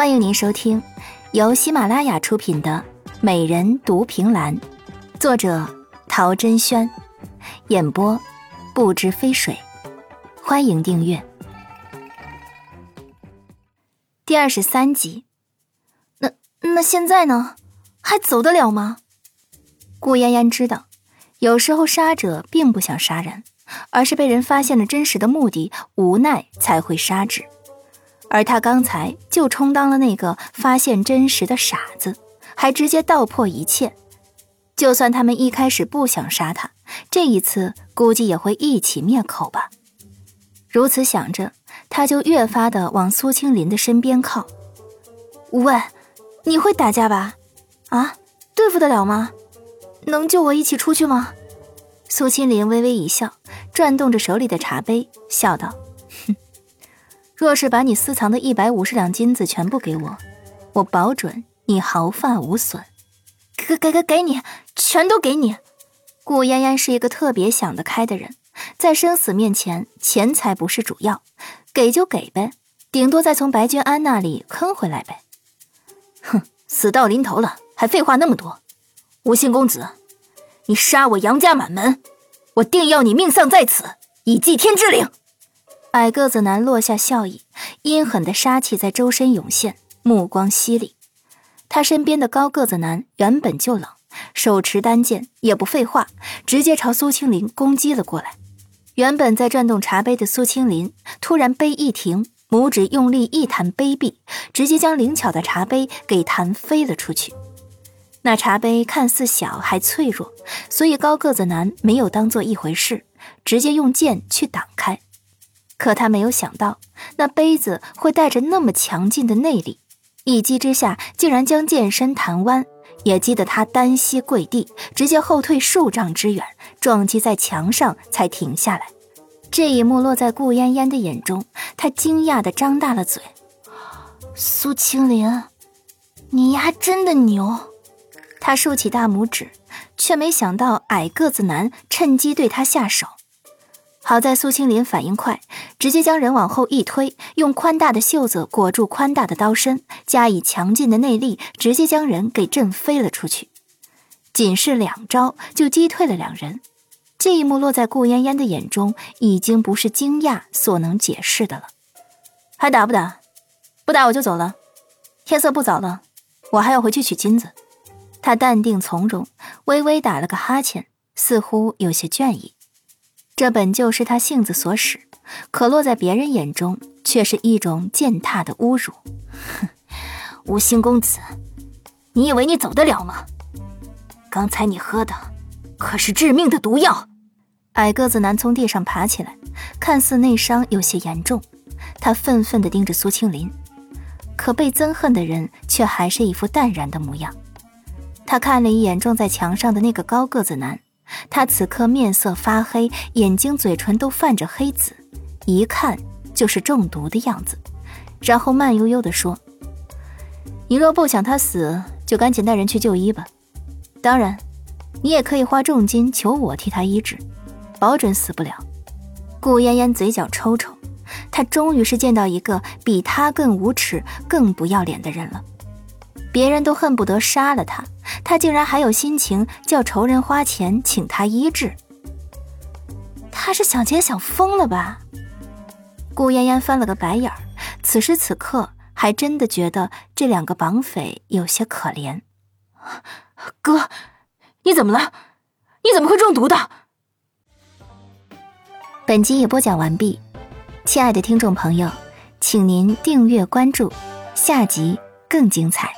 欢迎您收听由喜马拉雅出品的《美人独凭栏》，作者陶珍轩，演播不知飞水。欢迎订阅。第二十三集，那那现在呢？还走得了吗？顾嫣嫣知道，有时候杀者并不想杀人，而是被人发现了真实的目的，无奈才会杀之。而他刚才就充当了那个发现真实的傻子，还直接道破一切。就算他们一开始不想杀他，这一次估计也会一起灭口吧。如此想着，他就越发的往苏青林的身边靠。喂，你会打架吧？啊，对付得了吗？能救我一起出去吗？苏青林微微一笑，转动着手里的茶杯，笑道。哼 若是把你私藏的一百五十两金子全部给我，我保准你毫发无损。给给给给你，全都给你。顾嫣嫣是一个特别想得开的人，在生死面前，钱财不是主要，给就给呗，顶多再从白君安那里坑回来呗。哼，死到临头了，还废话那么多？吴兴公子，你杀我杨家满门，我定要你命丧在此，以祭天之灵。矮个子男落下笑意，阴狠的杀气在周身涌现，目光犀利。他身边的高个子男原本就冷，手持单剑，也不废话，直接朝苏青林攻击了过来。原本在转动茶杯的苏青林突然杯一停，拇指用力一弹杯壁，直接将灵巧的茶杯给弹飞了出去。那茶杯看似小还脆弱，所以高个子男没有当做一回事，直接用剑去挡开。可他没有想到，那杯子会带着那么强劲的内力，一击之下竟然将剑身弹弯，也击得他单膝跪地，直接后退数丈之远，撞击在墙上才停下来。这一幕落在顾嫣嫣的眼中，她惊讶的张大了嘴：“苏青林，你丫真的牛！”他竖起大拇指，却没想到矮个子男趁机对他下手。好在苏青林反应快，直接将人往后一推，用宽大的袖子裹住宽大的刀身，加以强劲的内力，直接将人给震飞了出去。仅是两招就击退了两人，这一幕落在顾嫣嫣的眼中，已经不是惊讶所能解释的了。还打不打？不打我就走了。天色不早了，我还要回去取金子。他淡定从容，微微打了个哈欠，似乎有些倦意。这本就是他性子所使，可落在别人眼中却是一种践踏的侮辱。哼，吴兴公子，你以为你走得了吗？刚才你喝的可是致命的毒药。矮个子男从地上爬起来，看似内伤有些严重，他愤愤地盯着苏青林，可被憎恨的人却还是一副淡然的模样。他看了一眼撞在墙上的那个高个子男。他此刻面色发黑，眼睛、嘴唇都泛着黑紫，一看就是中毒的样子。然后慢悠悠地说：“你若不想他死，就赶紧带人去就医吧。当然，你也可以花重金求我替他医治，保准死不了。”顾嫣嫣嘴角抽抽，她终于是见到一个比她更无耻、更不要脸的人了。别人都恨不得杀了他。他竟然还有心情叫仇人花钱请他医治，他是想钱想疯了吧？顾嫣嫣翻了个白眼儿，此时此刻还真的觉得这两个绑匪有些可怜。哥，你怎么了？你怎么会中毒的？本集已播讲完毕，亲爱的听众朋友，请您订阅关注，下集更精彩。